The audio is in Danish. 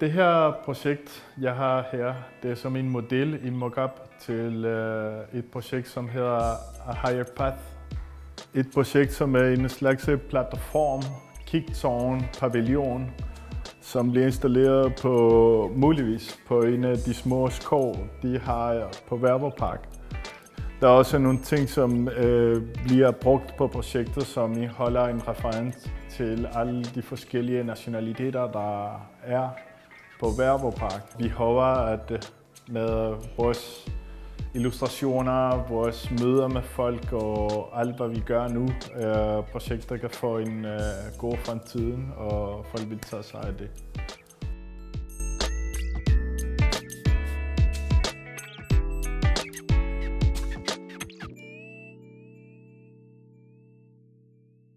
Det her projekt, jeg har her, det er som en model, en mockup til øh, et projekt, som hedder A Higher Path. Et projekt, som er en slags platform, kigtårn, pavillon, som bliver installeret på muligvis på en af de små skov, de har på Værborgpark. Der er også nogle ting, som øh, bliver brugt på projektet, som I holder en reference til alle de forskellige nationaliteter, der er på Værborgpark. Vi håber, at øh, med vores illustrationer, vores møder med folk og alt, hvad vi gør nu, øh, projektet kan få en øh, god fremtid, og folk vil tage sig af det.